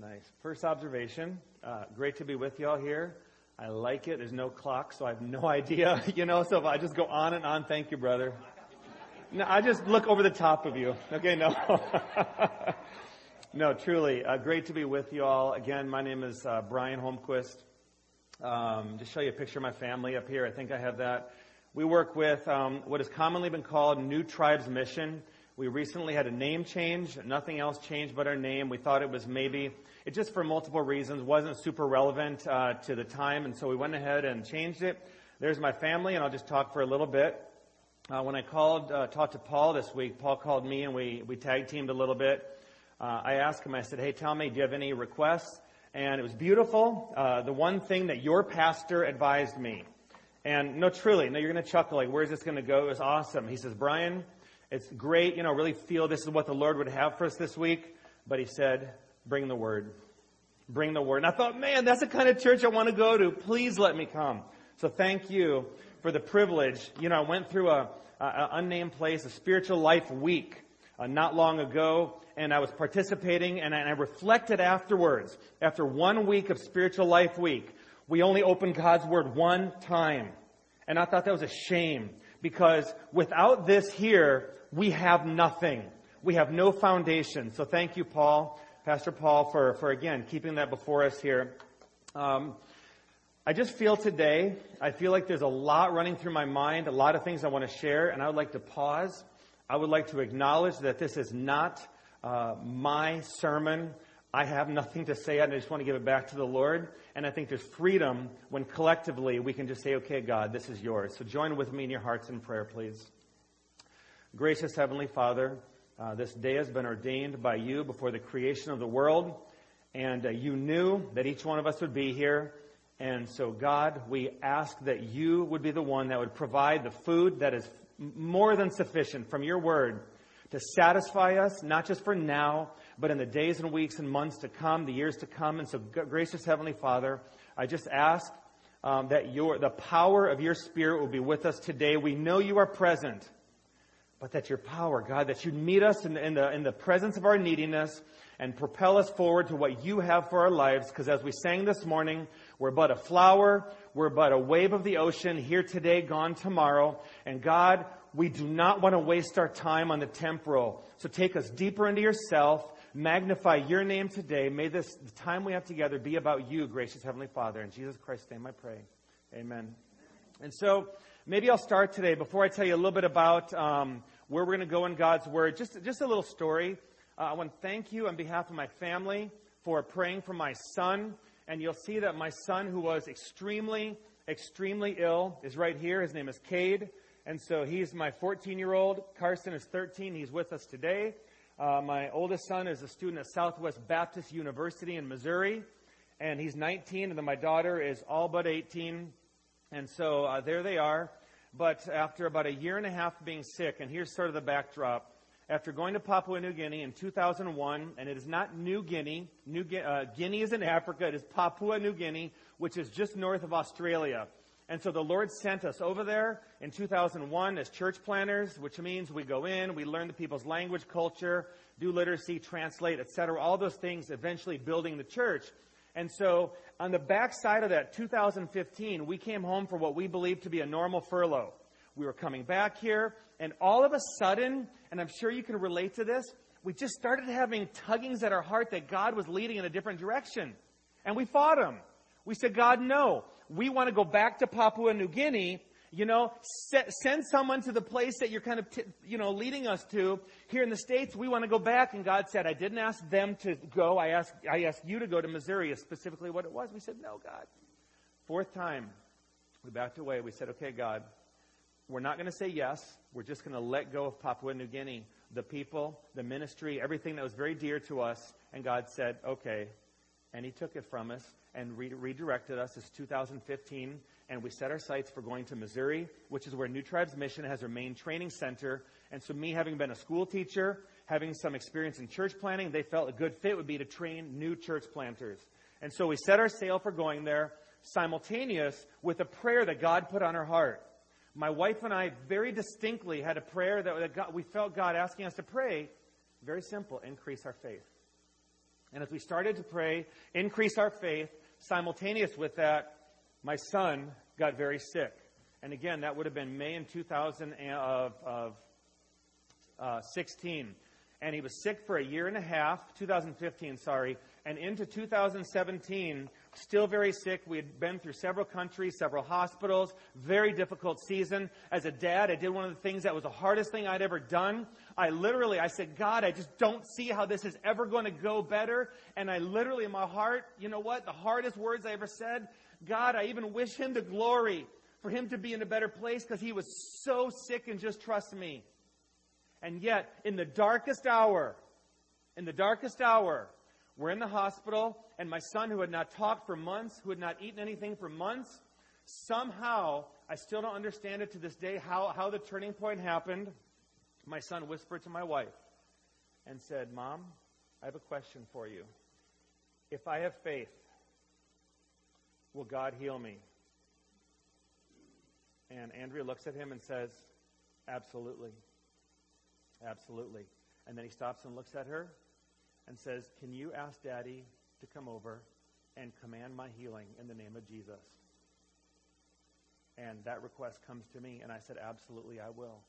Nice. First observation. Uh, great to be with y'all here. I like it. There's no clock, so I have no idea. You know, so if I just go on and on, thank you, brother. No, I just look over the top of you. Okay, no. no, truly, uh, great to be with you all. Again, my name is uh, Brian Holmquist. Um, just show you a picture of my family up here. I think I have that. We work with um, what has commonly been called New Tribes Mission. We recently had a name change. Nothing else changed but our name. We thought it was maybe, it just for multiple reasons wasn't super relevant uh, to the time, and so we went ahead and changed it. There's my family, and I'll just talk for a little bit. Uh, when I called, uh, talked to Paul this week, Paul called me and we, we tag teamed a little bit. Uh, I asked him, I said, hey, tell me, do you have any requests? And it was beautiful. Uh, the one thing that your pastor advised me. And no, truly, no, you're going to chuckle, like, where's this going to go? It was awesome. He says, Brian, it's great, you know, really feel this is what the Lord would have for us this week. But he said, bring the word. Bring the word. And I thought, man, that's the kind of church I want to go to. Please let me come. So thank you for the privilege. You know, I went through a, a unnamed place, a spiritual life week, uh, not long ago, and I was participating and I, and I reflected afterwards. After one week of spiritual life week, we only opened God's word one time. And I thought that was a shame because without this here, we have nothing. We have no foundation. So thank you, Paul, Pastor Paul, for, for again, keeping that before us here. Um, I just feel today, I feel like there's a lot running through my mind, a lot of things I want to share, and I would like to pause. I would like to acknowledge that this is not uh, my sermon. I have nothing to say, and I just want to give it back to the Lord. And I think there's freedom when collectively we can just say, okay, God, this is yours. So join with me in your hearts in prayer, please. Gracious Heavenly Father, uh, this day has been ordained by you before the creation of the world, and uh, you knew that each one of us would be here. And so, God, we ask that you would be the one that would provide the food that is more than sufficient from your word to satisfy us, not just for now, but in the days and weeks and months to come, the years to come. And so, gracious Heavenly Father, I just ask um, that your, the power of your Spirit will be with us today. We know you are present but that your power, God, that you'd meet us in, in, the, in the presence of our neediness and propel us forward to what you have for our lives. Because as we sang this morning, we're but a flower, we're but a wave of the ocean, here today, gone tomorrow. And God, we do not want to waste our time on the temporal. So take us deeper into yourself, magnify your name today. May this the time we have together be about you, gracious Heavenly Father. In Jesus Christ's name I pray. Amen. And so, maybe I'll start today before I tell you a little bit about um, where we're going to go in God's Word. Just, just a little story. Uh, I want to thank you on behalf of my family for praying for my son. And you'll see that my son, who was extremely, extremely ill, is right here. His name is Cade. And so he's my 14 year old. Carson is 13. He's with us today. Uh, my oldest son is a student at Southwest Baptist University in Missouri. And he's 19. And then my daughter is all but 18. And so uh, there they are. But after about a year and a half being sick, and here's sort of the backdrop. After going to Papua New Guinea in 2001, and it is not New Guinea, New uh, Guinea is in Africa, it is Papua New Guinea, which is just north of Australia. And so the Lord sent us over there in 2001 as church planters, which means we go in, we learn the people's language, culture, do literacy, translate, etc. All those things, eventually building the church. And so on the backside of that 2015, we came home for what we believed to be a normal furlough. We were coming back here, and all of a sudden, and I'm sure you can relate to this, we just started having tuggings at our heart that God was leading in a different direction. And we fought him. We said, God, no. We want to go back to Papua New Guinea you know, send someone to the place that you're kind of, t- you know, leading us to. Here in the States, we want to go back. And God said, I didn't ask them to go. I asked, I asked you to go to Missouri, is specifically what it was. We said, no, God. Fourth time, we backed away. We said, okay, God, we're not going to say yes. We're just going to let go of Papua New Guinea, the people, the ministry, everything that was very dear to us. And God said, okay. And He took it from us and re- redirected us. It's 2015 and we set our sights for going to Missouri, which is where New Tribes Mission has their main training center. And so, me having been a school teacher, having some experience in church planting, they felt a good fit would be to train new church planters. And so, we set our sail for going there, simultaneous with a prayer that God put on our heart. My wife and I very distinctly had a prayer that, God, we felt God asking us to pray. Very simple increase our faith. And as we started to pray, increase our faith, simultaneous with that, my son got very sick. And again, that would have been May in 2016. Of, of, uh, and he was sick for a year and a half, 2015, sorry, and into 2017, still very sick. We had been through several countries, several hospitals, very difficult season. As a dad, I did one of the things that was the hardest thing I'd ever done. I literally, I said, God, I just don't see how this is ever going to go better. And I literally, in my heart, you know what? The hardest words I ever said, God, I even wish him the glory for him to be in a better place because he was so sick and just trust me. And yet, in the darkest hour, in the darkest hour, we're in the hospital, and my son, who had not talked for months, who had not eaten anything for months, somehow, I still don't understand it to this day how, how the turning point happened. My son whispered to my wife and said, Mom, I have a question for you. If I have faith, will God heal me? And Andrea looks at him and says, Absolutely. Absolutely. And then he stops and looks at her and says, Can you ask Daddy to come over and command my healing in the name of Jesus? And that request comes to me, and I said, Absolutely, I will.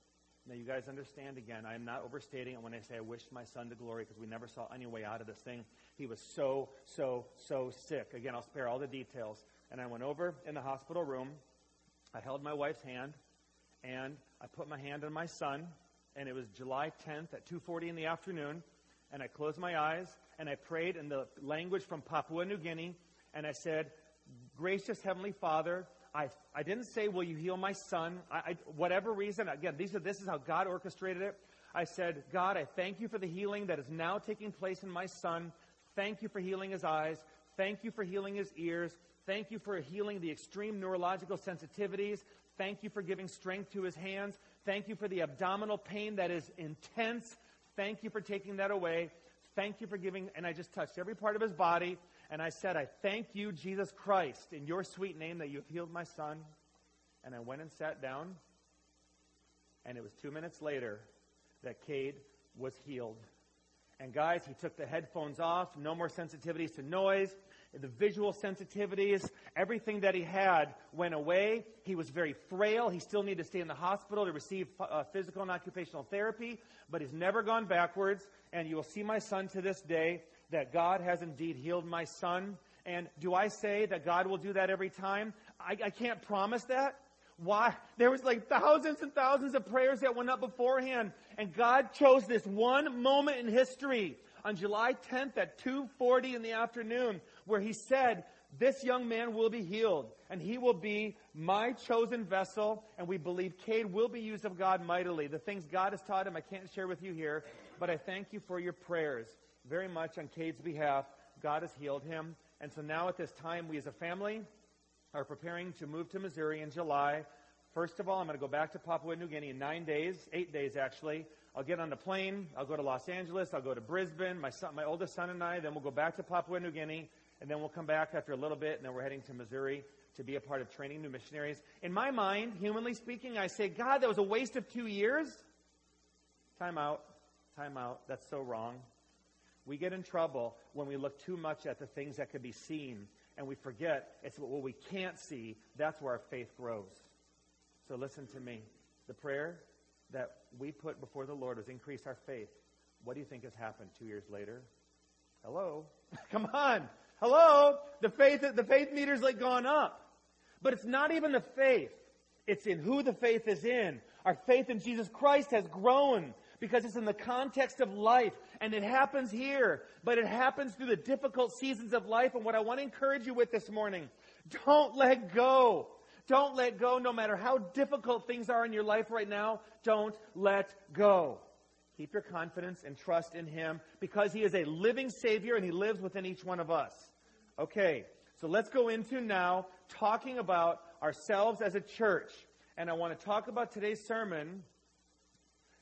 Now, you guys understand again, I am not overstating it when I say I wished my son to glory because we never saw any way out of this thing. He was so, so, so sick. Again, I'll spare all the details. And I went over in the hospital room. I held my wife's hand, and I put my hand on my son, and it was July 10th at 2:40 in the afternoon, and I closed my eyes and I prayed in the language from Papua New Guinea, and I said, "Gracious Heavenly Father, I, I didn't say, will you heal my son? I, I, whatever reason, again, these are, this is how God orchestrated it. I said, God, I thank you for the healing that is now taking place in my son. Thank you for healing his eyes. Thank you for healing his ears. Thank you for healing the extreme neurological sensitivities. Thank you for giving strength to his hands. Thank you for the abdominal pain that is intense. Thank you for taking that away. Thank you for giving. And I just touched every part of his body. And I said, I thank you, Jesus Christ, in your sweet name that you have healed my son. And I went and sat down. And it was two minutes later that Cade was healed. And guys, he took the headphones off, no more sensitivities to noise the visual sensitivities, everything that he had went away. He was very frail. He still needed to stay in the hospital to receive uh, physical and occupational therapy, but he's never gone backwards. And you will see my son to this day that God has indeed healed my son. And do I say that God will do that every time? I, I can't promise that. Why? There was like thousands and thousands of prayers that went up beforehand. And God chose this one moment in history on July 10th at 2:40 in the afternoon where he said, this young man will be healed and he will be my chosen vessel and we believe Cade will be used of God mightily. The things God has taught him I can't share with you here, but I thank you for your prayers very much on Cade's behalf. God has healed him. And so now at this time we as a family are preparing to move to Missouri in July. First of all, I'm going to go back to Papua New Guinea in nine days, eight days actually. I'll get on the plane. I'll go to Los Angeles. I'll go to Brisbane. My son, my oldest son and I. Then we'll go back to Papua New Guinea, and then we'll come back after a little bit, and then we're heading to Missouri to be a part of training new missionaries. In my mind, humanly speaking, I say, God, that was a waste of two years. Time out. Time out. That's so wrong. We get in trouble when we look too much at the things that could be seen, and we forget it's what we can't see. That's where our faith grows. So listen to me. The prayer that we put before the Lord was increase our faith. What do you think has happened two years later? Hello? Come on. Hello? The faith, the faith meter's like gone up. But it's not even the faith. It's in who the faith is in. Our faith in Jesus Christ has grown because it's in the context of life. And it happens here, but it happens through the difficult seasons of life. And what I want to encourage you with this morning, don't let go. Don't let go no matter how difficult things are in your life right now. Don't let go. Keep your confidence and trust in Him because He is a living Savior and He lives within each one of us. Okay, so let's go into now talking about ourselves as a church. And I want to talk about today's sermon,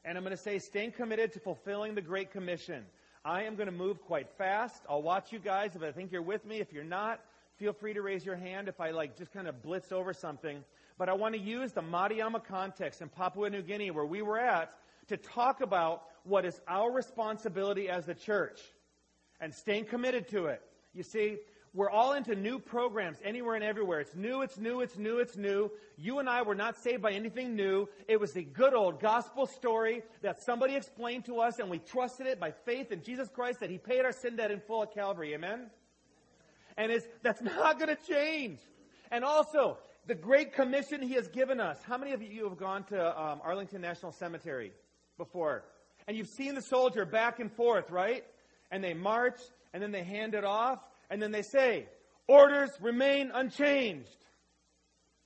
and I'm going to say staying committed to fulfilling the Great Commission. I am going to move quite fast. I'll watch you guys if I think you're with me. If you're not, Feel free to raise your hand if I like just kind of blitz over something. But I want to use the Mariama context in Papua New Guinea where we were at to talk about what is our responsibility as the church. and staying committed to it. You see, we're all into new programs anywhere and everywhere. It's new, it's new, it's new, it's new. You and I were not saved by anything new. It was the good old gospel story that somebody explained to us and we trusted it by faith in Jesus Christ that He paid our sin debt in full at Calvary. Amen? And it's, that's not going to change. And also, the great commission He has given us. How many of you have gone to um, Arlington National Cemetery before? And you've seen the soldier back and forth, right? And they march, and then they hand it off, and then they say, orders remain unchanged.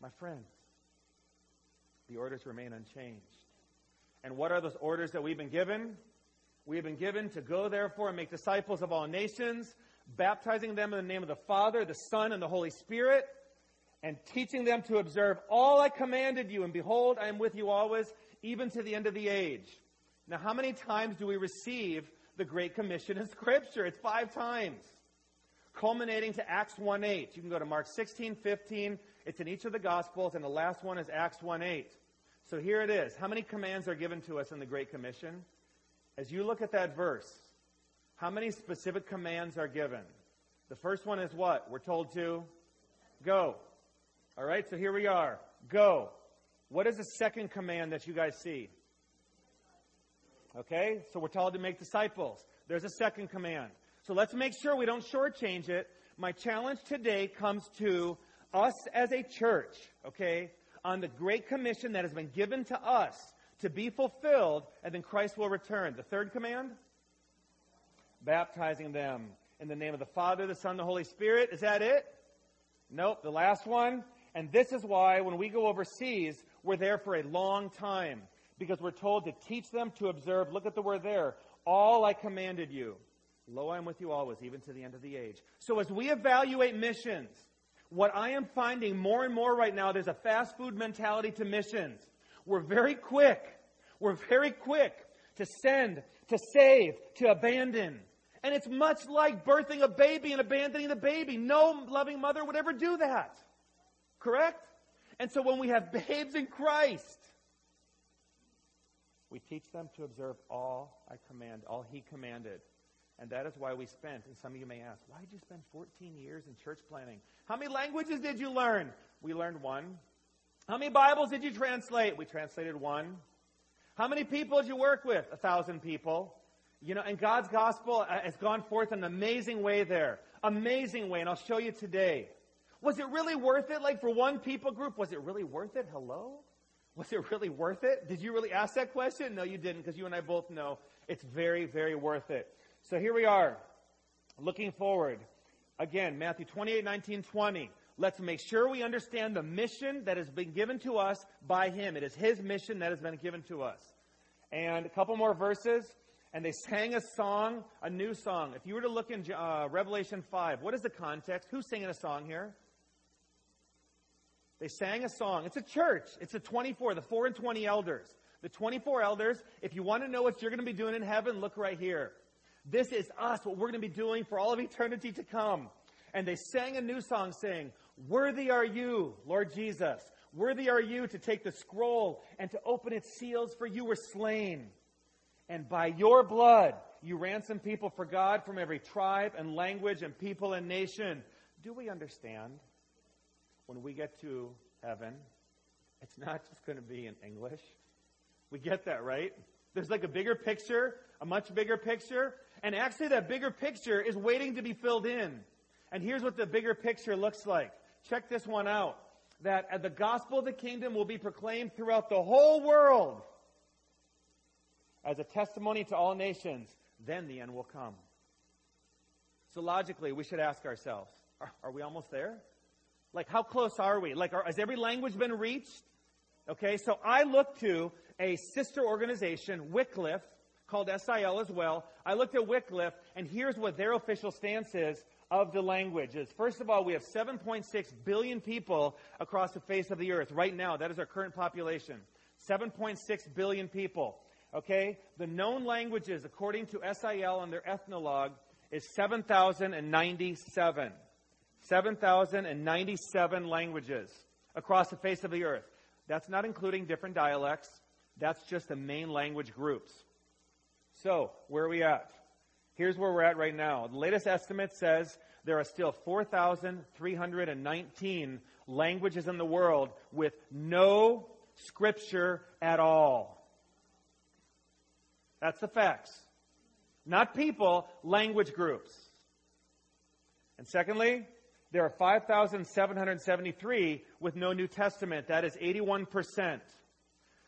My friends, the orders remain unchanged. And what are those orders that we've been given? We have been given to go, therefore, and make disciples of all nations, baptizing them in the name of the Father, the Son, and the Holy Spirit, and teaching them to observe all I commanded you. And behold, I am with you always, even to the end of the age. Now, how many times do we receive the Great Commission in Scripture? It's five times culminating to Acts 1.8. You can go to Mark 16, 15. It's in each of the Gospels, and the last one is Acts 1.8. So here it is. How many commands are given to us in the Great Commission? As you look at that verse, how many specific commands are given? The first one is what? We're told to go. All right, so here we are. Go. What is the second command that you guys see? Okay, so we're told to make disciples. There's a second command. So let's make sure we don't shortchange it. My challenge today comes to us as a church, okay, on the great commission that has been given to us to be fulfilled, and then Christ will return. The third command? Baptizing them in the name of the Father, the Son, the Holy Spirit. Is that it? Nope. The last one. And this is why when we go overseas, we're there for a long time. Because we're told to teach them to observe, look at the word there, all I commanded you. Lo, I am with you always, even to the end of the age. So as we evaluate missions, what I am finding more and more right now, there's a fast food mentality to missions. We're very quick. We're very quick to send, to save, to abandon. And it's much like birthing a baby and abandoning the baby. No loving mother would ever do that. Correct? And so when we have babes in Christ, we teach them to observe all I command, all He commanded. And that is why we spent, and some of you may ask, why did you spend 14 years in church planting? How many languages did you learn? We learned one. How many Bibles did you translate? We translated one. How many people did you work with? A thousand people. You know, and God's gospel uh, has gone forth in an amazing way there. Amazing way, and I'll show you today. Was it really worth it? Like for one people group, was it really worth it? Hello? Was it really worth it? Did you really ask that question? No, you didn't, because you and I both know it's very, very worth it. So here we are, looking forward. Again, Matthew 28, 19, 20. Let's make sure we understand the mission that has been given to us by Him. It is His mission that has been given to us. And a couple more verses. And they sang a song, a new song. If you were to look in uh, Revelation 5, what is the context? Who's singing a song here? They sang a song. It's a church. It's the 24, the 4 and 20 elders. The 24 elders, if you want to know what you're going to be doing in heaven, look right here. This is us, what we're going to be doing for all of eternity to come. And they sang a new song saying, Worthy are you, Lord Jesus. Worthy are you to take the scroll and to open its seals, for you were slain. And by your blood, you ransomed people for God from every tribe and language and people and nation. Do we understand when we get to heaven, it's not just going to be in English? We get that, right? There's like a bigger picture, a much bigger picture. And actually, that bigger picture is waiting to be filled in. And here's what the bigger picture looks like. Check this one out. That the gospel of the kingdom will be proclaimed throughout the whole world as a testimony to all nations. Then the end will come. So logically, we should ask ourselves, are, are we almost there? Like, how close are we? Like, are, has every language been reached? Okay, so I look to a sister organization, Wycliffe, called SIL as well. I looked at Wycliffe, and here's what their official stance is of the languages. First of all, we have 7.6 billion people across the face of the earth right now. That is our current population. 7.6 billion people. Okay? The known languages, according to SIL and their ethnologue, is 7,097. 7,097 languages across the face of the earth. That's not including different dialects. That's just the main language groups. So, where are we at? Here's where we're at right now. The latest estimate says there are still 4,319 languages in the world with no scripture at all. That's the facts. Not people, language groups. And secondly, there are 5,773 with no New Testament. That is 81%.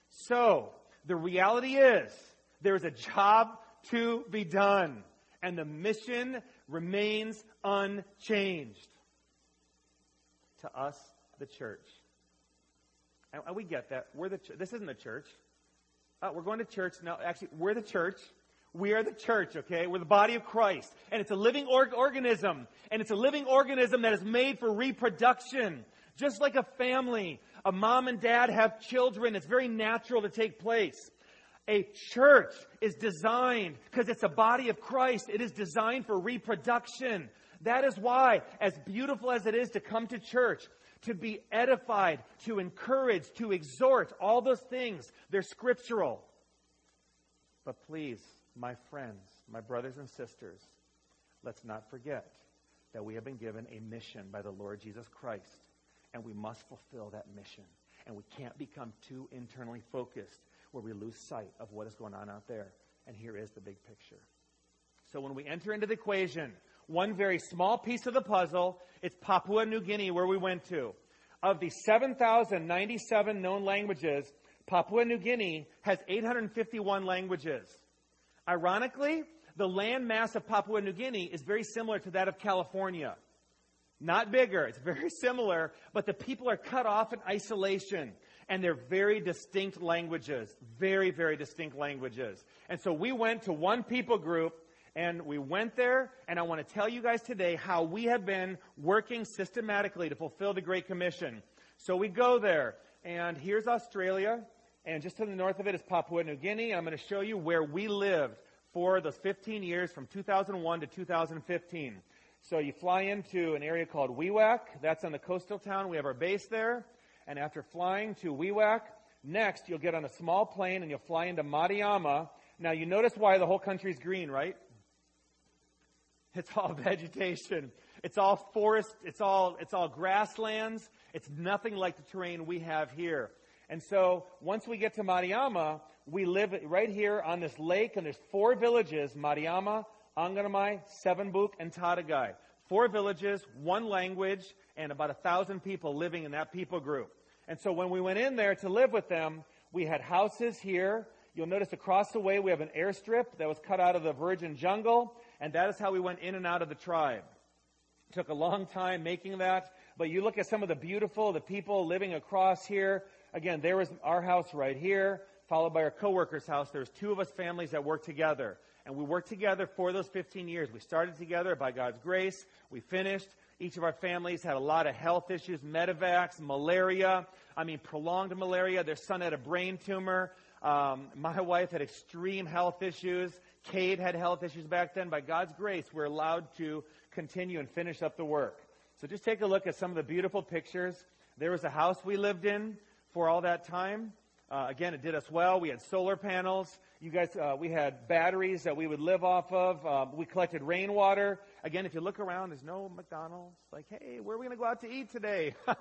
So, the reality is, there is a job to be done, and the mission remains unchanged. To us, the church. And we get that. We're the ch- this isn't the church. Uh, we're going to church. No, actually, we're the church. We are the church, okay? We're the body of Christ. And it's a living or- organism. And it's a living organism that is made for reproduction. Just like a family. A mom and dad have children. It's very natural to take place. A church is designed, because it's a body of Christ, it is designed for reproduction. That is why, as beautiful as it is to come to church, to be edified, to encourage, to exhort, all those things, they're scriptural. But please, my friends, my brothers and sisters, let's not forget that we have been given a mission by the Lord Jesus Christ, and we must fulfill that mission. And we can't become too internally focused where we lose sight of what is going on out there. And here is the big picture. So when we enter into the equation, one very small piece of the puzzle, it's Papua New Guinea where we went to. Of the 7,097 known languages, Papua New Guinea has 851 languages. Ironically, the land mass of Papua New Guinea is very similar to that of California. Not bigger, it's very similar, but the people are cut off in isolation. And they're very distinct languages. Very, very distinct languages. And so we went to one people group and we went there, and I want to tell you guys today how we have been working systematically to fulfill the Great Commission. So we go there, and here's Australia, and just to the north of it is Papua New Guinea. I'm going to show you where we lived for those 15 years from 2001 to 2015. So you fly into an area called Wewak. That's on the coastal town. We have our base there. And after flying to Wewak, next you'll get on a small plane and you'll fly into Mariama. Now you notice why the whole country's green, right? It's all vegetation. It's all forest. It's all, it's all grasslands. It's nothing like the terrain we have here. And so once we get to Mariama, we live right here on this lake, and there's four villages, Mariama, Anganamai, Sevenbuk, and Tadagai. Four villages, one language, and about a thousand people living in that people group. And so when we went in there to live with them, we had houses here. You'll notice across the way we have an airstrip that was cut out of the virgin jungle, and that is how we went in and out of the tribe. It took a long time making that, but you look at some of the beautiful, the people living across here. Again, there was our house right here, followed by our coworker's house. There's two of us families that worked together. And we worked together for those 15 years. We started together by God's grace. We finished. Each of our families had a lot of health issues, medevacs, malaria. I mean, prolonged malaria. Their son had a brain tumor. Um, my wife had extreme health issues. Cade had health issues back then. By God's grace, we're allowed to continue and finish up the work. So just take a look at some of the beautiful pictures. There was a house we lived in for all that time. Uh, again, it did us well. We had solar panels. You guys, uh, we had batteries that we would live off of. Uh, we collected rainwater. Again, if you look around, there's no McDonald's. Like, hey, where are we going to go out to eat today?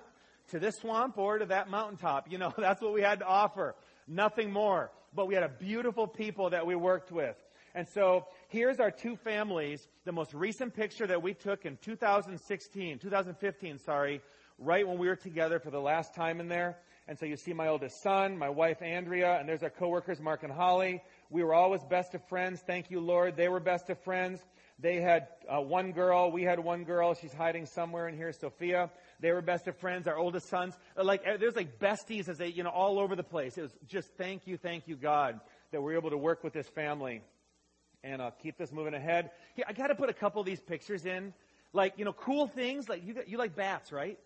to this swamp or to that mountaintop? You know, that's what we had to offer. Nothing more. But we had a beautiful people that we worked with. And so here's our two families. The most recent picture that we took in 2016, 2015, sorry, right when we were together for the last time in there. And so you see my oldest son, my wife Andrea, and there's our coworkers Mark and Holly. We were always best of friends. Thank you, Lord. They were best of friends. They had uh, one girl. We had one girl. She's hiding somewhere in here, Sophia. They were best of friends. Our oldest sons, uh, like uh, there's like besties as they, you know, all over the place. It was just thank you, thank you, God, that we're able to work with this family and uh, keep this moving ahead. Here, I got to put a couple of these pictures in, like you know, cool things. Like you, you like bats, right?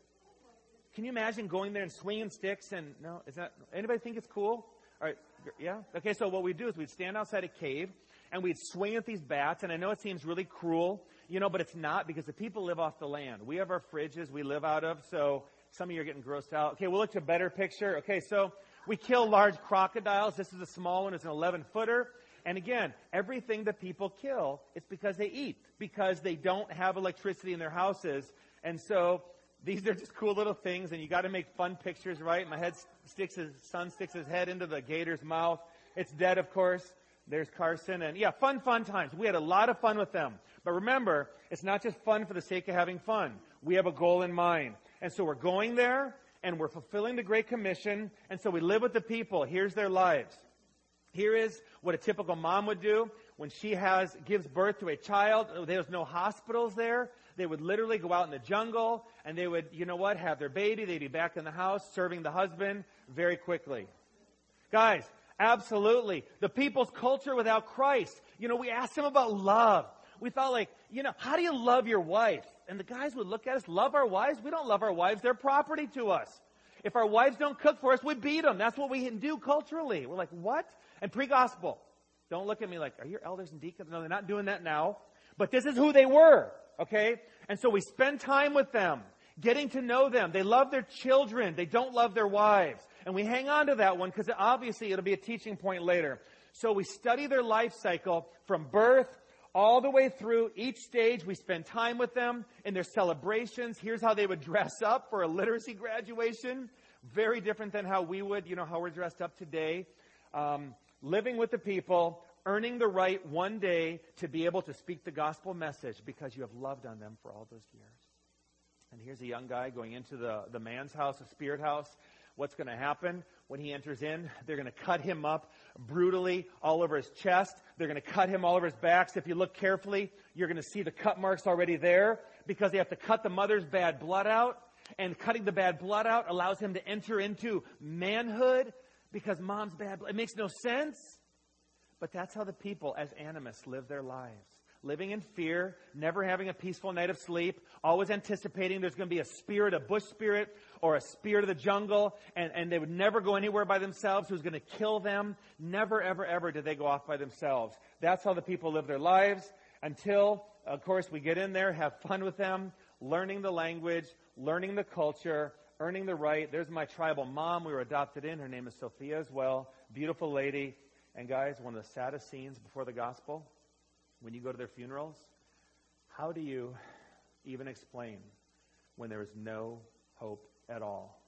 Can you imagine going there and swinging sticks and no? Is that anybody think it's cool? All right, yeah. Okay, so what we do is we'd stand outside a cave and we'd swing at these bats. And I know it seems really cruel, you know, but it's not because the people live off the land. We have our fridges we live out of, so some of you are getting grossed out. Okay, we'll look to a better picture. Okay, so we kill large crocodiles. This is a small one. It's an 11 footer. And again, everything that people kill, it's because they eat, because they don't have electricity in their houses. And so these are just cool little things, and you got to make fun pictures, right? My head sticks his son sticks his head into the gator's mouth. It's dead, of course. There's Carson, and yeah, fun, fun times. We had a lot of fun with them. But remember, it's not just fun for the sake of having fun. We have a goal in mind. And so we're going there, and we're fulfilling the Great Commission, and so we live with the people. Here's their lives. Here is what a typical mom would do when she has gives birth to a child. There's no hospitals there. They would literally go out in the jungle and they would, you know what, have their baby. They'd be back in the house serving the husband very quickly. Guys, absolutely. The people's culture without Christ. You know, we asked them about love. We thought like, you know, how do you love your wife? And the guys would look at us, love our wives? We don't love our wives. They're property to us. If our wives don't cook for us, we beat them. That's what we do culturally. We're like, what? And pre-gospel. Don't look at me like, are your elders and deacons? No, they're not doing that now. But this is who they were. Okay? And so we spend time with them, getting to know them. They love their children. They don't love their wives. And we hang on to that one because obviously it'll be a teaching point later. So we study their life cycle from birth all the way through each stage. We spend time with them in their celebrations. Here's how they would dress up for a literacy graduation. Very different than how we would, you know, how we're dressed up today. Um, living with the people, earning the right one day to be able to speak the gospel message because you have loved on them for all those years. And here's a young guy going into the, the man's house, a spirit house. What's going to happen when he enters in? They're going to cut him up brutally all over his chest. They're going to cut him all over his back. So if you look carefully, you're going to see the cut marks already there because they have to cut the mother's bad blood out. And cutting the bad blood out allows him to enter into manhood because mom's bad blood. It makes no sense. But that's how the people, as animists, live their lives. Living in fear, never having a peaceful night of sleep, always anticipating there's going to be a spirit, a bush spirit, or a spirit of the jungle, and, and they would never go anywhere by themselves who's going to kill them. Never, ever, ever did they go off by themselves. That's how the people live their lives until, of course, we get in there, have fun with them, learning the language, learning the culture, earning the right. There's my tribal mom. We were adopted in. Her name is Sophia as well. Beautiful lady. And guys, one of the saddest scenes before the gospel, when you go to their funerals, how do you even explain when there is no hope at all?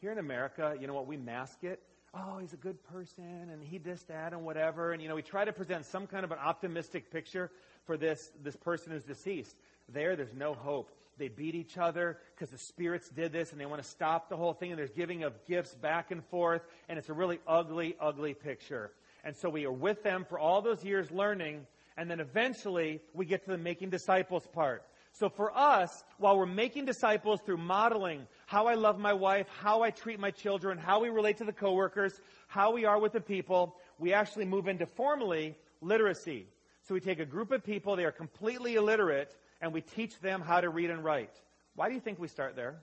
Here in America, you know what? We mask it. Oh, he's a good person and he this, that, and whatever. And, you know, we try to present some kind of an optimistic picture for this, this person who's deceased. There, there's no hope. They beat each other because the spirits did this and they want to stop the whole thing and there's giving of gifts back and forth and it's a really ugly, ugly picture. And so we are with them for all those years learning and then eventually we get to the making disciples part. So for us, while we're making disciples through modeling how I love my wife, how I treat my children, how we relate to the coworkers, how we are with the people, we actually move into formally literacy. So we take a group of people, they are completely illiterate, and we teach them how to read and write. Why do you think we start there?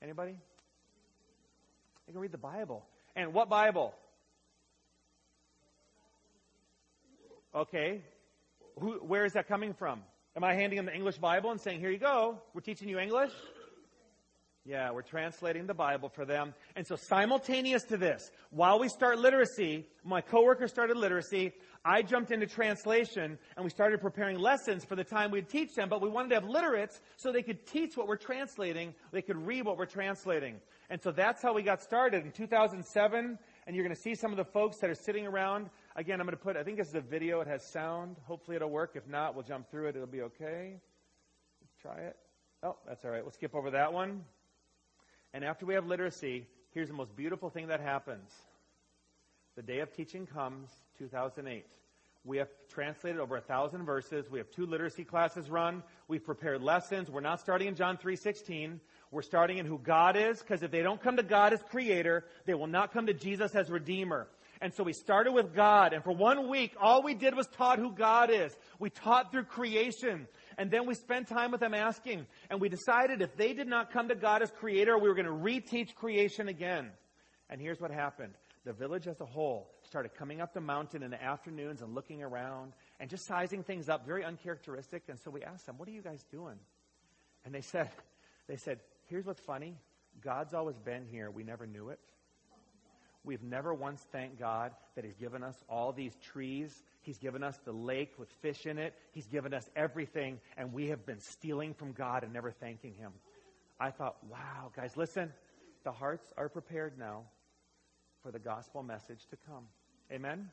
Anybody? They can read the Bible. And what Bible? Okay. Who, where is that coming from? Am I handing them the English Bible and saying, here you go, we're teaching you English? Yeah, we're translating the Bible for them. And so simultaneous to this, while we start literacy, my coworker started literacy, I jumped into translation and we started preparing lessons for the time we'd teach them, but we wanted to have literates so they could teach what we're translating, they could read what we're translating. And so that's how we got started in 2007, and you're going to see some of the folks that are sitting around. Again, I'm going to put, I think this is a video, it has sound. Hopefully it'll work. If not, we'll jump through it, it'll be okay. Let's try it. Oh, that's all right. We'll skip over that one. And after we have literacy, here's the most beautiful thing that happens. The day of teaching comes, 2008. We have translated over a thousand verses. We have two literacy classes run. We've prepared lessons. We're not starting in John 3.16. We're starting in who God is, because if they don't come to God as creator, they will not come to Jesus as redeemer. And so we started with God, and for one week, all we did was taught who God is. We taught through creation. And then we spent time with them asking. And we decided if they did not come to God as creator, we were going to reteach creation again. And here's what happened. The village as a whole started coming up the mountain in the afternoons and looking around and just sizing things up, very uncharacteristic. And so we asked them, what are you guys doing? And they said, they said, here's what's funny. God's always been here. We never knew it. We've never once thanked God that He's given us all these trees. He's given us the lake with fish in it. He's given us everything, and we have been stealing from God and never thanking Him. I thought, wow, guys, listen. The hearts are prepared now for the gospel message to come. Amen?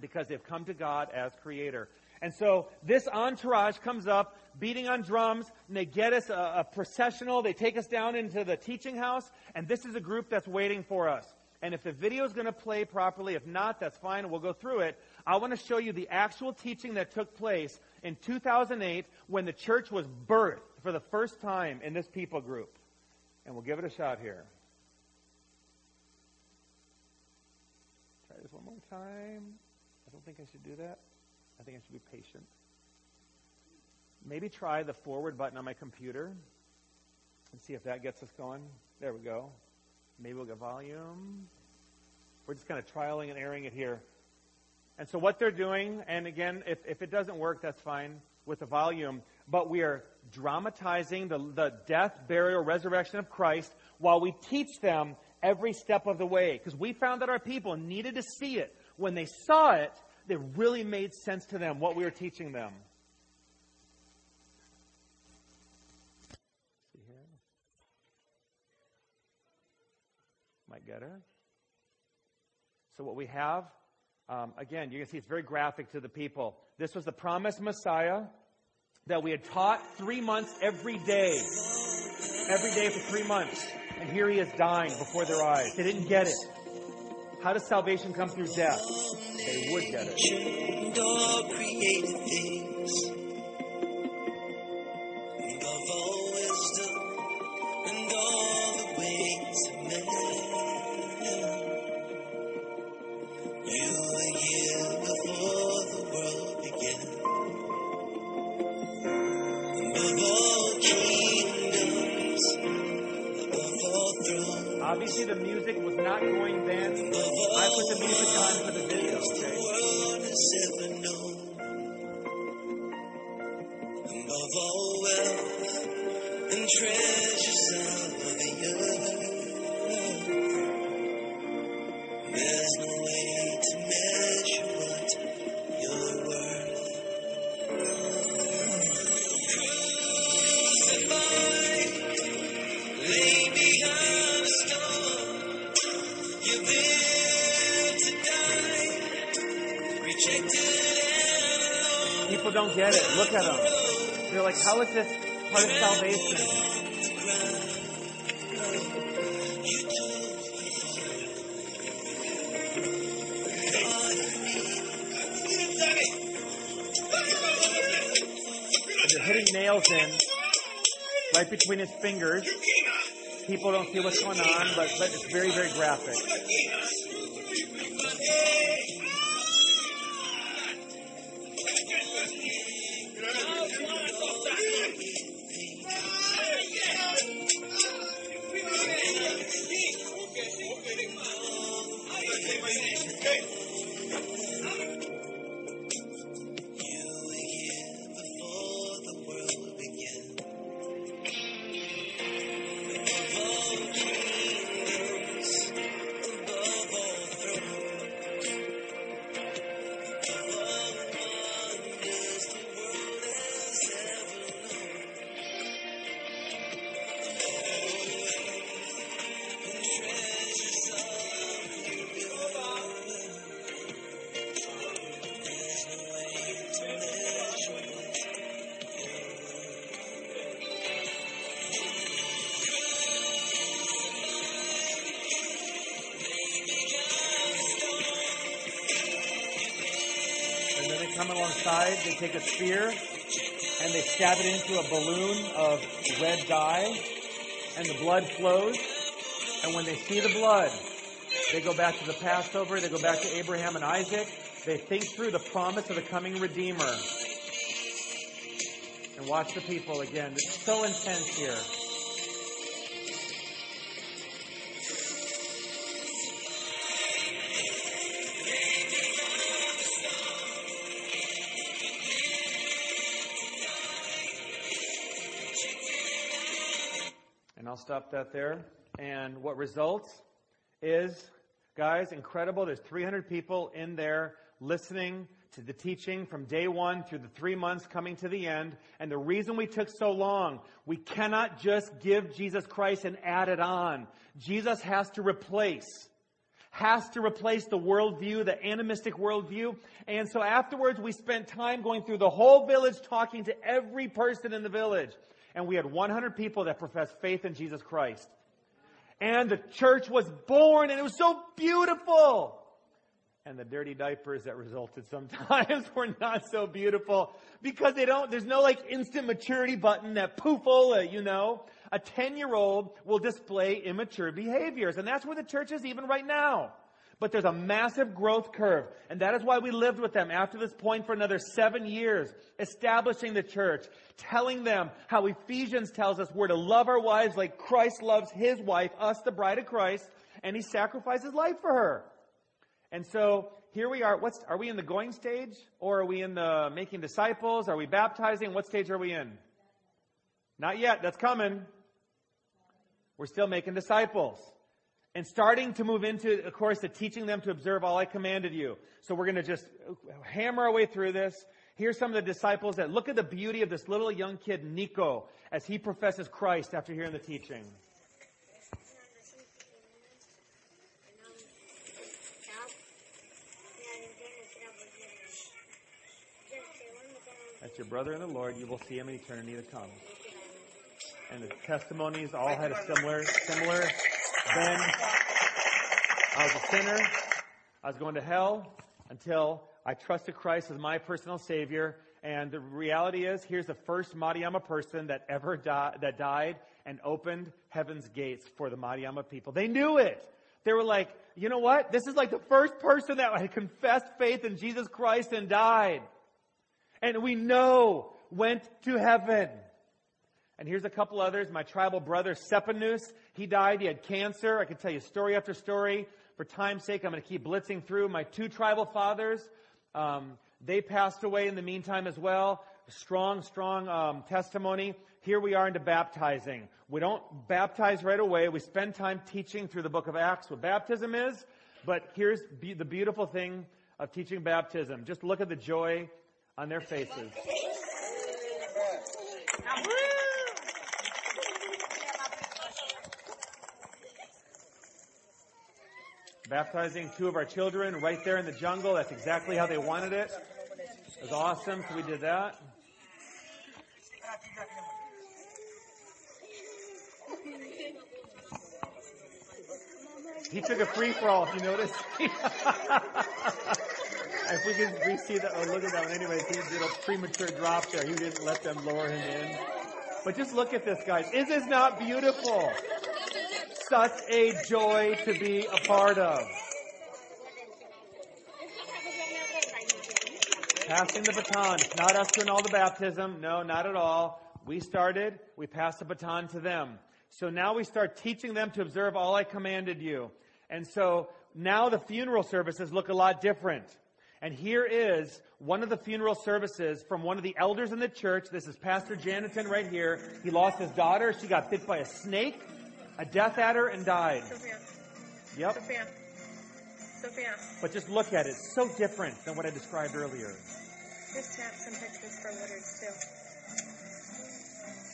Because they've come to God as creator. And so this entourage comes up, beating on drums, and they get us a, a, processional. They take us down into the teaching house, and this is a group that's waiting for us. And if the video is going to play properly, if not, that's fine. We'll go through it. I want to show you the actual teaching that took place in 2008 when the church was birthed for the first time in this people group. And we'll give it a shot here. Try this one more time. I don't think I should do that. I think I should be patient. Maybe try the forward button on my computer and see if that gets us going. There we go. Maybe we'll get volume. We're just kind of trialing and airing it here. And so what they're doing, and again, if, if it doesn't work, that's fine with the volume, but we are dramatizing the, the death, burial, resurrection of Christ while we teach them every step of the way. Because we found that our people needed to see it. When they saw it, it really made sense to them what we were teaching them. See here? Might get her. So what we have, um, again, you can see it's very graphic to the people. This was the promised Messiah that we had taught three months every day. Every day for three months. And here he is dying before their eyes. They didn't get it. How does salvation come through death? They would get it. The music was not going then. I put the music on for the how is this part of salvation? Hitting nails in right between his fingers. People don't see what's going on, but, but it's very, very graphic. Alongside, they take a spear, and they stab it into a balloon of red dye, and the blood flows. And when they see the blood, they go back to the Passover, they go back to Abraham and Isaac, they think through the promise of the coming Redeemer. And watch the people again. It's so intense here. Stop that there. And what results is Guys, incredible. There's 300 people in there listening to the teaching from day one through the three months coming to the end. And the reason we took so long, we cannot just give Jesus Christ and add it on. Jesus has to replace has to replace the worldview, the animistic worldview. And so afterwards, we spent time going through the whole village, talking to every person in the village. And we had 100 people that professed faith in Jesus Christ. And the church was born, and it was so beautiful. And the dirty diapers that resulted sometimes were not so beautiful because they don't, there's no like instant maturity button that poofola, uh, you know a 10 year old will display immature behaviors. And that's where the church is even right now. But there's a massive growth curve. And that is why we lived with them after this point for another seven years, establishing the church, telling them how Ephesians tells us we're to love our wives like Christ loves his wife, us, the bride of Christ, and he sacrificed life for her. And so here we are. What's, are we in the going stage? Or are we in the making disciples? Are we baptizing? What stage are we in? Not yet. That's coming. We're still making disciples. And starting to move into, of course, the teaching them to observe all I commanded you. So we're going to just hammer our way through this. Here's some of the disciples that look at the beauty of this little young kid, Nico, as he professes Christ after hearing the teaching. That's your brother in the Lord. You will see him in eternity to come and the testimonies all had a similar, similar. Then I was a sinner. I was going to hell until I trusted Christ as my personal Savior. And the reality is, here's the first Madhyama person that ever died, that died and opened heaven's gates for the Madhyama people. They knew it. They were like, you know what? This is like the first person that had confessed faith in Jesus Christ and died. And we know went to heaven. And here's a couple others. My tribal brother, Sepanus, he died. He had cancer. I could tell you story after story. For time's sake, I'm going to keep blitzing through. My two tribal fathers, um, they passed away in the meantime as well. Strong, strong um, testimony. Here we are into baptizing. We don't baptize right away. We spend time teaching through the book of Acts what baptism is. But here's be- the beautiful thing of teaching baptism. Just look at the joy on their faces. Baptizing two of our children right there in the jungle. That's exactly how they wanted it. It was awesome, so we did that. He took a free for all, if you notice. if we can re-see that, oh look at that one. Anyways, he did a premature drop there. He didn't let them lower him in. But just look at this, guys. Is this not beautiful? Such a joy to be a part of. Passing the baton. Not us doing all the baptism. No, not at all. We started, we passed the baton to them. So now we start teaching them to observe all I commanded you. And so now the funeral services look a lot different. And here is one of the funeral services from one of the elders in the church. This is Pastor Janiton right here. He lost his daughter. She got bit by a snake a death adder and died. Sophia. Yep. Sophia. Sophia. But just look at it. It's so different than what I described earlier. Just snap some pictures for Woodard's too.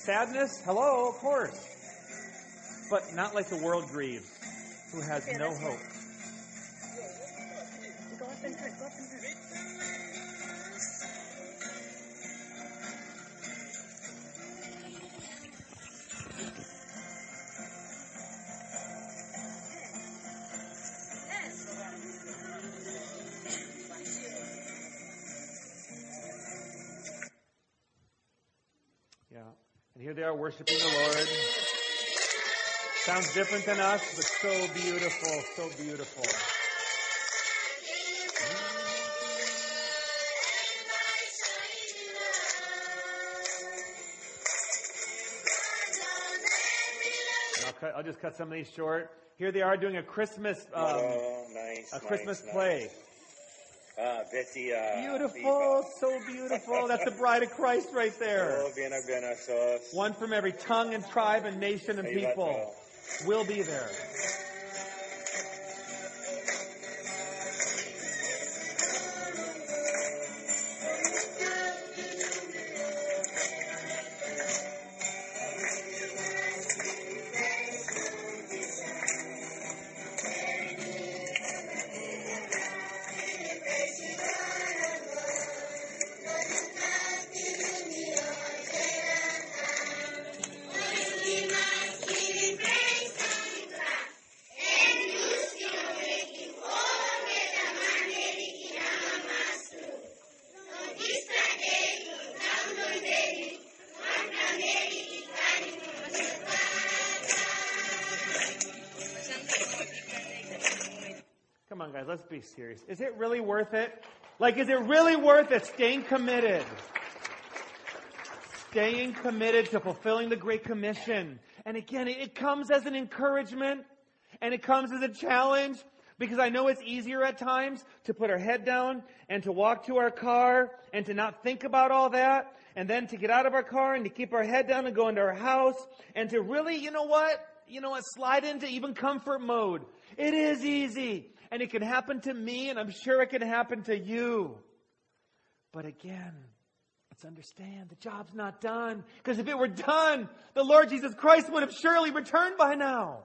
Sadness? Hello, of course. But not like the world grieves, who has Sophia, no hope. Go up and. Go up and. Here they are worshiping the Lord. Sounds different than us, but so beautiful, so beautiful. I'll, cut, I'll, just cut some of these short. Here they are doing a Christmas, um, oh, nice, a Christmas nice, play. Nice. Uh, Betty, uh, beautiful, so beautiful. That's the bride of Christ right there. Oh, bien, bien. One from every tongue and tribe and nation and people will be there. Is it really worth it? Like, is it really worth it staying committed? Staying committed to fulfilling the Great Commission. And again, it comes as an encouragement and it comes as a challenge because I know it's easier at times to put our head down and to walk to our car and to not think about all that and then to get out of our car and to keep our head down and go into our house and to really, you know what? You know what? Slide into even comfort mode. It is easy. And it can happen to me and I'm sure it can happen to you. But again, let's understand the job's not done. Because if it were done, the Lord Jesus Christ would have surely returned by now.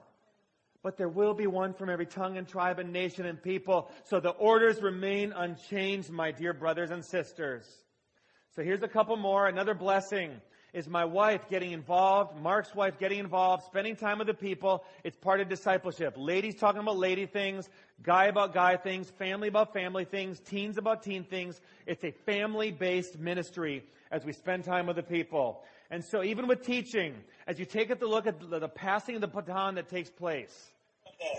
But there will be one from every tongue and tribe and nation and people. So the orders remain unchanged, my dear brothers and sisters. So here's a couple more. Another blessing is my wife getting involved, Mark's wife getting involved, spending time with the people. It's part of discipleship. Ladies talking about lady things, guy about guy things, family about family things, teens about teen things. It's a family-based ministry as we spend time with the people. And so even with teaching, as you take a look at the, passing of the baton that takes place. Okay,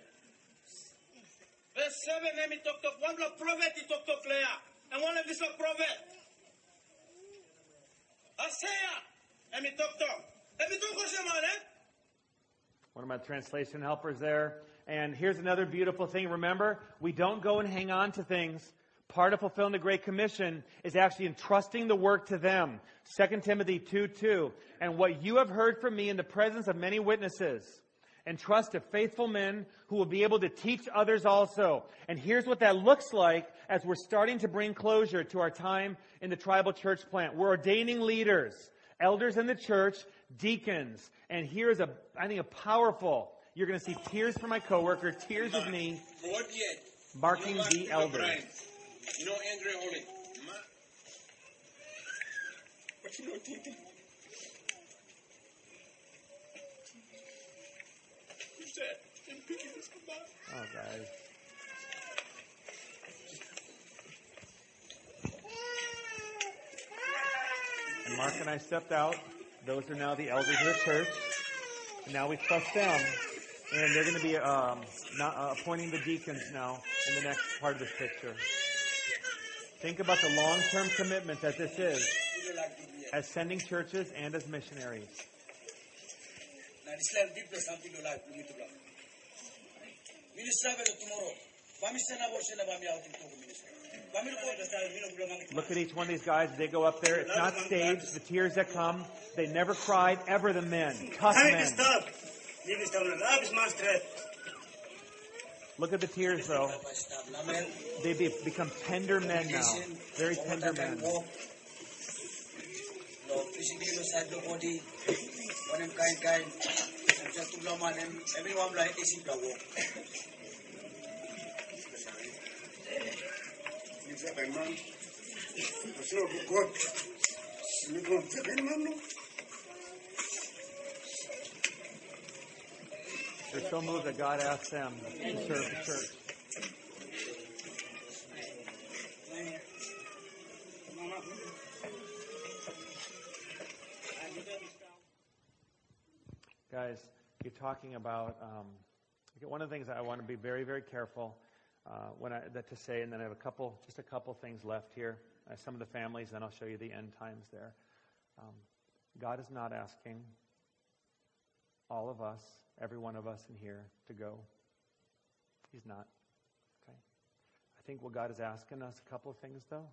Verse seven, let me talk talk. One block prophet, he talk talk Leah. And one of this block prophet. Isaiah, let me talk talk. Let me talk to man, eh? One of my translation helpers there. And here's another beautiful thing. Remember, we don't go and hang on to things. Part of fulfilling the Great Commission is actually entrusting the work to them. 2 Timothy 2 2. And what you have heard from me in the presence of many witnesses, entrust to faithful men who will be able to teach others also. And here's what that looks like as we're starting to bring closure to our time in the tribal church plant. We're ordaining leaders, elders in the church, deacons. And here's a, I think, a powerful, you're going to see tears from my coworker, tears of me, marking the what, elders. You know But you know Combine. Oh, guys. And Mark and I stepped out. Those are now the elders of the church. And now we trust them. And they're going to be um, not, uh, appointing the deacons now in the next part of this picture. Think about the long-term commitment that this is as sending churches and as missionaries. Now, this land deep is something you like to me to love. Minister will tomorrow. Bami sena bo sena bami out in Togo minister. Bami ko da sa mino bulang Look at each one of these guys as they go up there. It's not staged. The tears that come, they never cried, ever the men. Tough men. stop. Minister will love his master. Look at the tears though. They be, become tender men now. Very tender men. No, physically, sad the body. One and kind, kind. And just to man, and everyone like is in walk. They're so moved that God asked them to serve the church. Guys, you're talking about um, one of the things I want to be very, very careful uh, when I that to say, and then I have a couple, just a couple things left here. Uh, some of the families, then I'll show you the end times there. Um, God is not asking all of us, every one of us in here, to go. He's not. Okay. I think what God is asking us a couple of things, though.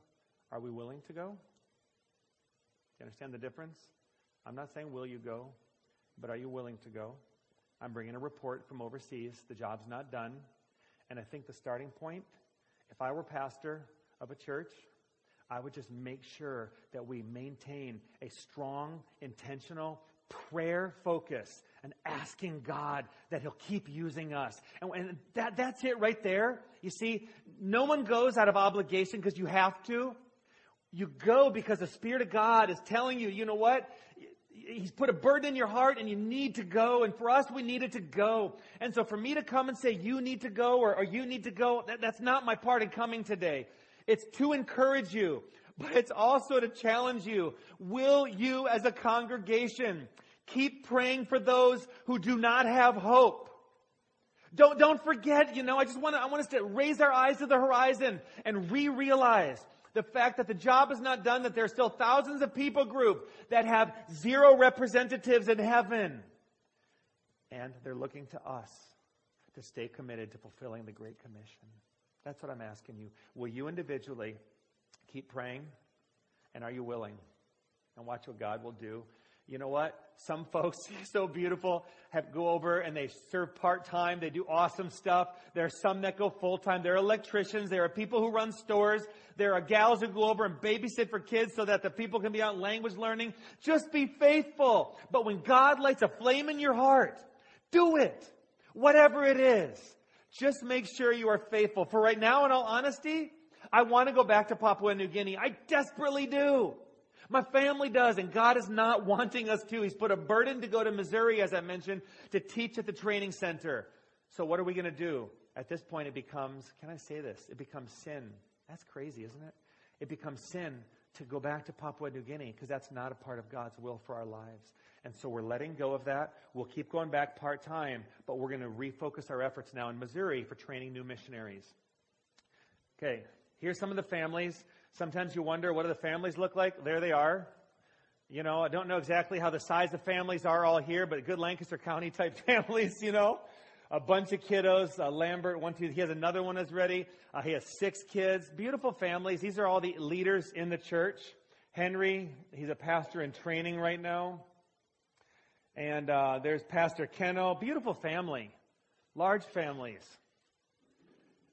Are we willing to go? Do you understand the difference? I'm not saying will you go, but are you willing to go? I'm bringing a report from overseas. The job's not done. And I think the starting point, if I were pastor of a church, I would just make sure that we maintain a strong, intentional prayer focus and asking God that He'll keep using us. And, and that, that's it right there. You see, no one goes out of obligation because you have to. You go because the Spirit of God is telling you, you know what? He's put a burden in your heart and you need to go. And for us, we needed to go. And so for me to come and say, you need to go or, or you need to go, that, that's not my part in coming today. It's to encourage you, but it's also to challenge you. Will you as a congregation keep praying for those who do not have hope? Don't, don't forget, you know, I just want to, I want us to raise our eyes to the horizon and re-realize the fact that the job is not done, that there are still thousands of people group that have zero representatives in heaven. And they're looking to us to stay committed to fulfilling the Great Commission. That's what I'm asking you. Will you individually keep praying? And are you willing? And watch what God will do you know what? Some folks, so beautiful, have go over and they serve part time. They do awesome stuff. There are some that go full time. There are electricians. There are people who run stores. There are gals who go over and babysit for kids so that the people can be out language learning. Just be faithful. But when God lights a flame in your heart, do it. Whatever it is. Just make sure you are faithful. For right now, in all honesty, I want to go back to Papua New Guinea. I desperately do. My family does, and God is not wanting us to. He's put a burden to go to Missouri, as I mentioned, to teach at the training center. So what are we going to do? At this point, it becomes, can I say this? It becomes sin. That's crazy, isn't it? It becomes sin to go back to Papua New Guinea because that's not a part of God's will for our lives. And so we're letting go of that. We'll keep going back part time, but we're going to refocus our efforts now in Missouri for training new missionaries. Okay, here's some of the families Sometimes you wonder, what do the families look like? There they are. You know, I don't know exactly how the size of families are all here, but good Lancaster County type families, you know. A bunch of kiddos. Uh, Lambert, one, two, he has another one that's ready. Uh, he has six kids. Beautiful families. These are all the leaders in the church. Henry, he's a pastor in training right now. And uh, there's Pastor Keno. Beautiful family. Large families.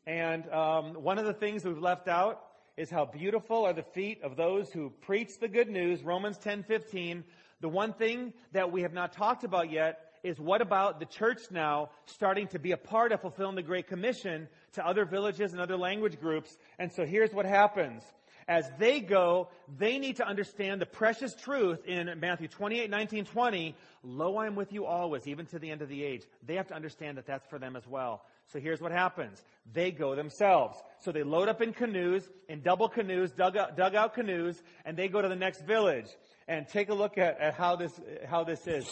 And um, one of the things we've left out is how beautiful are the feet of those who preach the good news. Romans 10:15. The one thing that we have not talked about yet is what about the church now starting to be a part of fulfilling the Great Commission to other villages and other language groups? And so here's what happens. As they go, they need to understand the precious truth in Matthew 28, 19, 20. Lo, I am with you always, even to the end of the age. They have to understand that that's for them as well. So here's what happens. They go themselves. So they load up in canoes, in double canoes, dug out, canoes, and they go to the next village. And take a look at, at how this, how this is.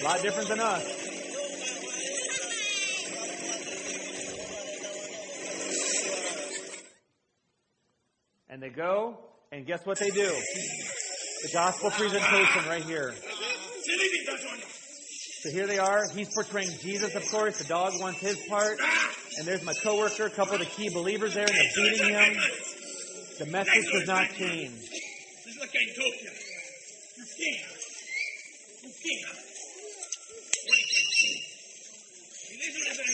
A lot different than us. And they go, and guess what they do? The gospel presentation right here. So here they are. He's portraying Jesus, of course. The dog wants his part. And there's my coworker, a couple of the key believers there, and they're beating him. The message does not change.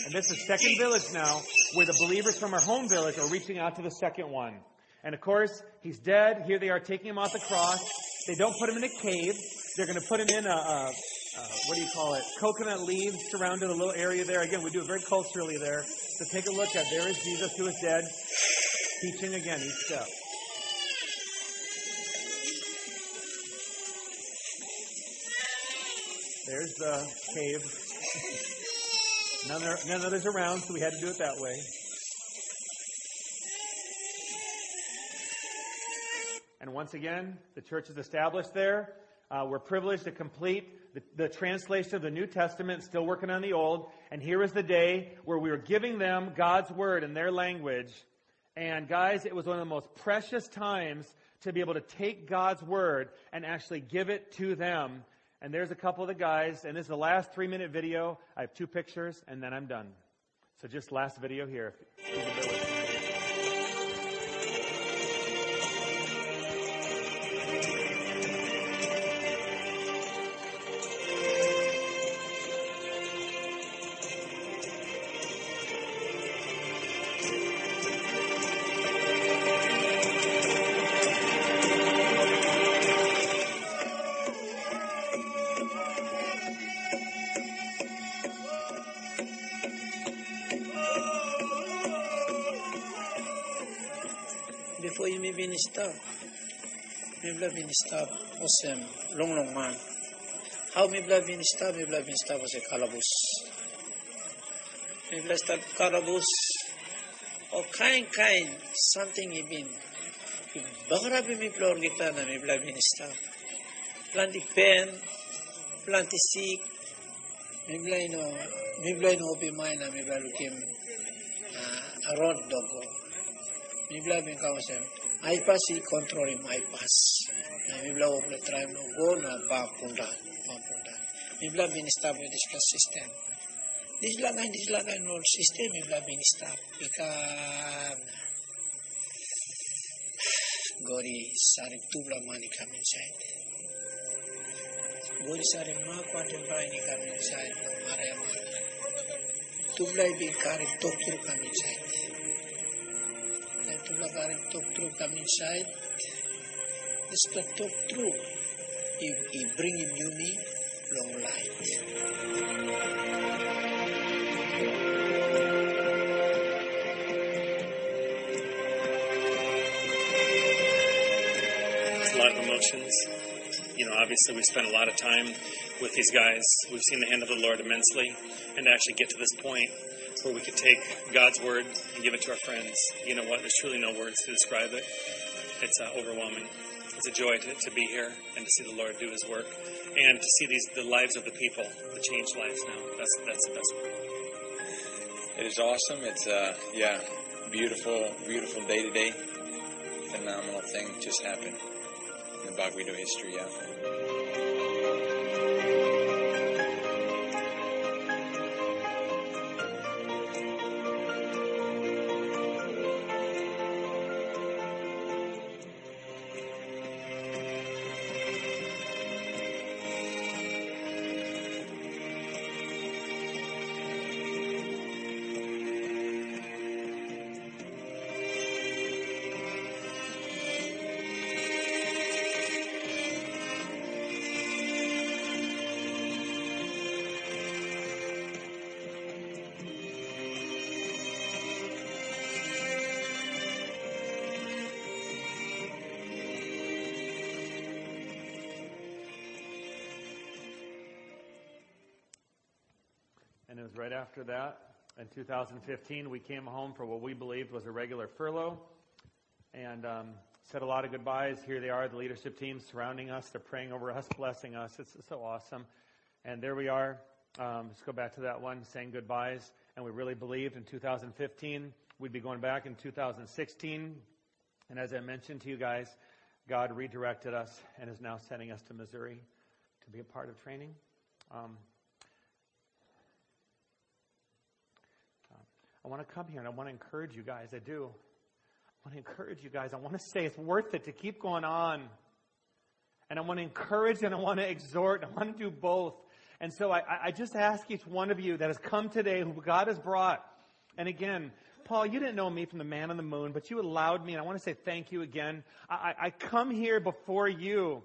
And this is second village now, where the believers from our home village are reaching out to the second one. And of course, he's dead. Here they are taking him off the cross. They don't put him in a cave. They're going to put him in a, a, uh, what do you call it? Coconut leaves surrounded a little area there. Again, we do it very culturally there. So take a look at there is Jesus who is dead, teaching again each step. There's the cave. None, are, none others around, so we had to do it that way. And once again, the church is established there. Uh, we're privileged to complete the, the translation of the New Testament, still working on the Old. And here is the day where we were giving them God's Word in their language. And guys, it was one of the most precious times to be able to take God's Word and actually give it to them. And there's a couple of the guys, and this is the last three minute video. I have two pictures, and then I'm done. So just last video here. Me blah been stop. Awesome. Long, long man. How me blah been stop? Me blah been stop was a calabus. Me blah stop calabus. Or kind, kind. Something he been. Bakara be me floor kita na me blah been stop. Planti pen. Planti sick. Me blah no. Me blah no open mind na me blah looking. Uh, a road dog. Mibla bin kamu bypass i kontrolim bypass. Mi bila upletrajno go na papundan, papundan. Mi bila bin stable display system. Dislagay, dislagay no system, mi bila bin. Ika gori sarim tubla mani kamin side. Gori sarim ma kwatem brani kamin side, marema. Tubla ibin karim toktur kamin side. To lagarin talk through come inside. To talk through. He, he bring him you me long light. It's a lot of emotions. You know, obviously we spent a lot of time with these guys. We've seen the hand of the Lord immensely, and to actually get to this point where we could take God's word and give it to our friends. You know what? There's truly no words to describe it. It's uh, overwhelming. It's a joy to, to be here and to see the Lord do His work, and to see these the lives of the people, the changed lives now. That's that's the best part. It is awesome. It's uh yeah, beautiful, beautiful day to day. Phenomenal thing just happened in the Bagwido history. Yeah. Right after that, in 2015, we came home for what we believed was a regular furlough and um, said a lot of goodbyes. Here they are, the leadership team surrounding us. They're praying over us, blessing us. It's so awesome. And there we are. Um, let's go back to that one, saying goodbyes. And we really believed in 2015 we'd be going back in 2016. And as I mentioned to you guys, God redirected us and is now sending us to Missouri to be a part of training. Um, I want to come here and I want to encourage you guys. I do. I want to encourage you guys. I want to say it's worth it to keep going on. And I want to encourage and I want to exhort. I want to do both. And so I, I just ask each one of you that has come today, who God has brought. And again, Paul, you didn't know me from the man on the moon, but you allowed me, and I want to say thank you again. I, I come here before you,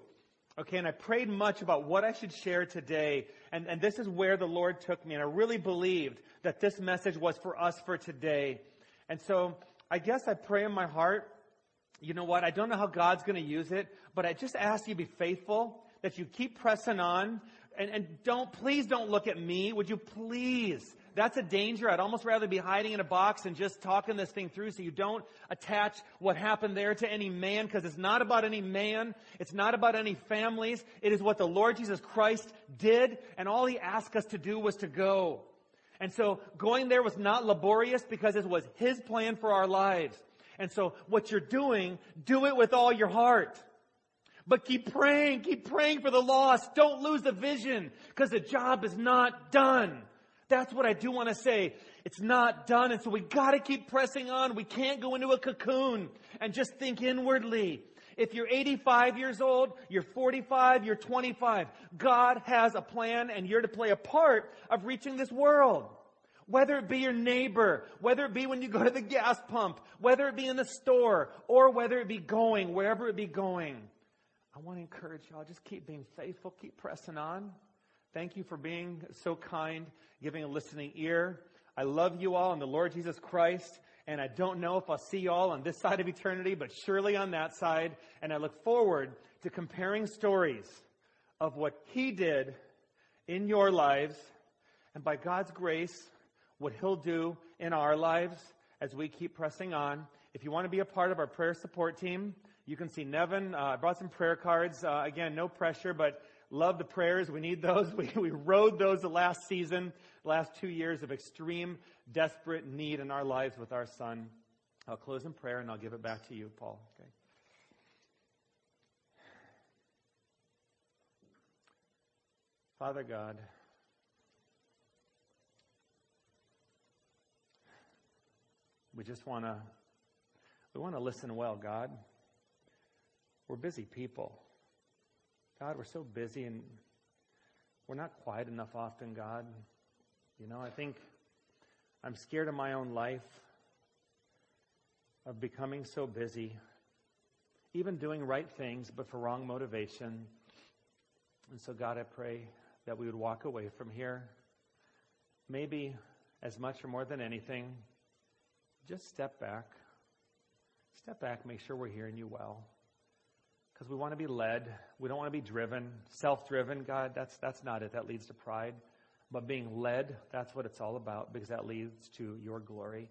okay, and I prayed much about what I should share today, and, and this is where the Lord took me, and I really believed that this message was for us for today. And so I guess I pray in my heart, you know what, I don't know how God's to use it, but I just ask you to be faithful, that you keep pressing on, and, and don't, please don't look at me. Would you please? That's a danger. I'd almost rather be hiding in a box and just talking this thing through so you don't attach what happened there to any man because it's not about any man. It's not about any families. It is what the Lord Jesus Christ did and all he asked us to do was to go. And so going there was not laborious because it was his plan for our lives. And so what you're doing, do it with all your heart. But keep praying, keep praying for the lost. Don't lose the vision because the job is not done. That's what I do want to say. It's not done. And so we got to keep pressing on. We can't go into a cocoon and just think inwardly. If you're 85 years old, you're 45, you're 25, God has a plan and you're to play a part of reaching this world. Whether it be your neighbor, whether it be when you go to the gas pump, whether it be in the store, or whether it be going, wherever it be going. I want to encourage y'all, just keep being faithful, keep pressing on. Thank you for being so kind, giving a listening ear. I love you all in the Lord Jesus Christ. And I don't know if I'll see you all on this side of eternity, but surely on that side. And I look forward to comparing stories of what He did in your lives, and by God's grace, what He'll do in our lives as we keep pressing on. If you want to be a part of our prayer support team, you can see Nevin. Uh, I brought some prayer cards. Uh, again, no pressure, but love the prayers. We need those. We, we rode those the last season, the last two years of extreme, desperate need in our lives with our son. I'll close in prayer and I'll give it back to you, Paul. Okay. Father God, we just want to we want to listen well, God. We're busy people. God, we're so busy and we're not quiet enough often, God. You know, I think I'm scared of my own life, of becoming so busy, even doing right things, but for wrong motivation. And so, God, I pray that we would walk away from here, maybe as much or more than anything, just step back. Step back, make sure we're hearing you well. Because we want to be led. We don't want to be driven. Self driven, God, that's, that's not it. That leads to pride. But being led, that's what it's all about because that leads to your glory.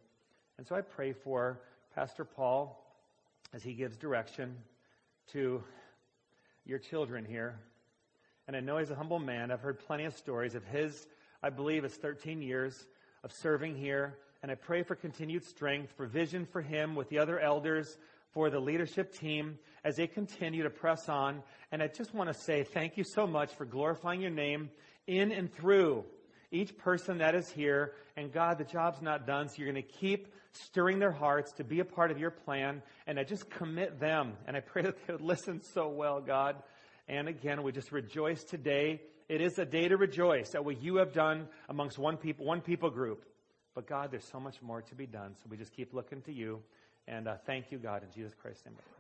And so I pray for Pastor Paul as he gives direction to your children here. And I know he's a humble man. I've heard plenty of stories of his, I believe it's 13 years of serving here. And I pray for continued strength, for vision for him with the other elders, for the leadership team as they continue to press on. And I just want to say thank you so much for glorifying your name in and through each person that is here. And God, the job's not done, so you're going to keep stirring their hearts to be a part of your plan. And I just commit them. And I pray that they would listen so well, God. And again, we just rejoice today. It is a day to rejoice at what you have done amongst one people, one people group. But God, there's so much more to be done. So we just keep looking to you. And uh, thank you, God, in Jesus Christ's name.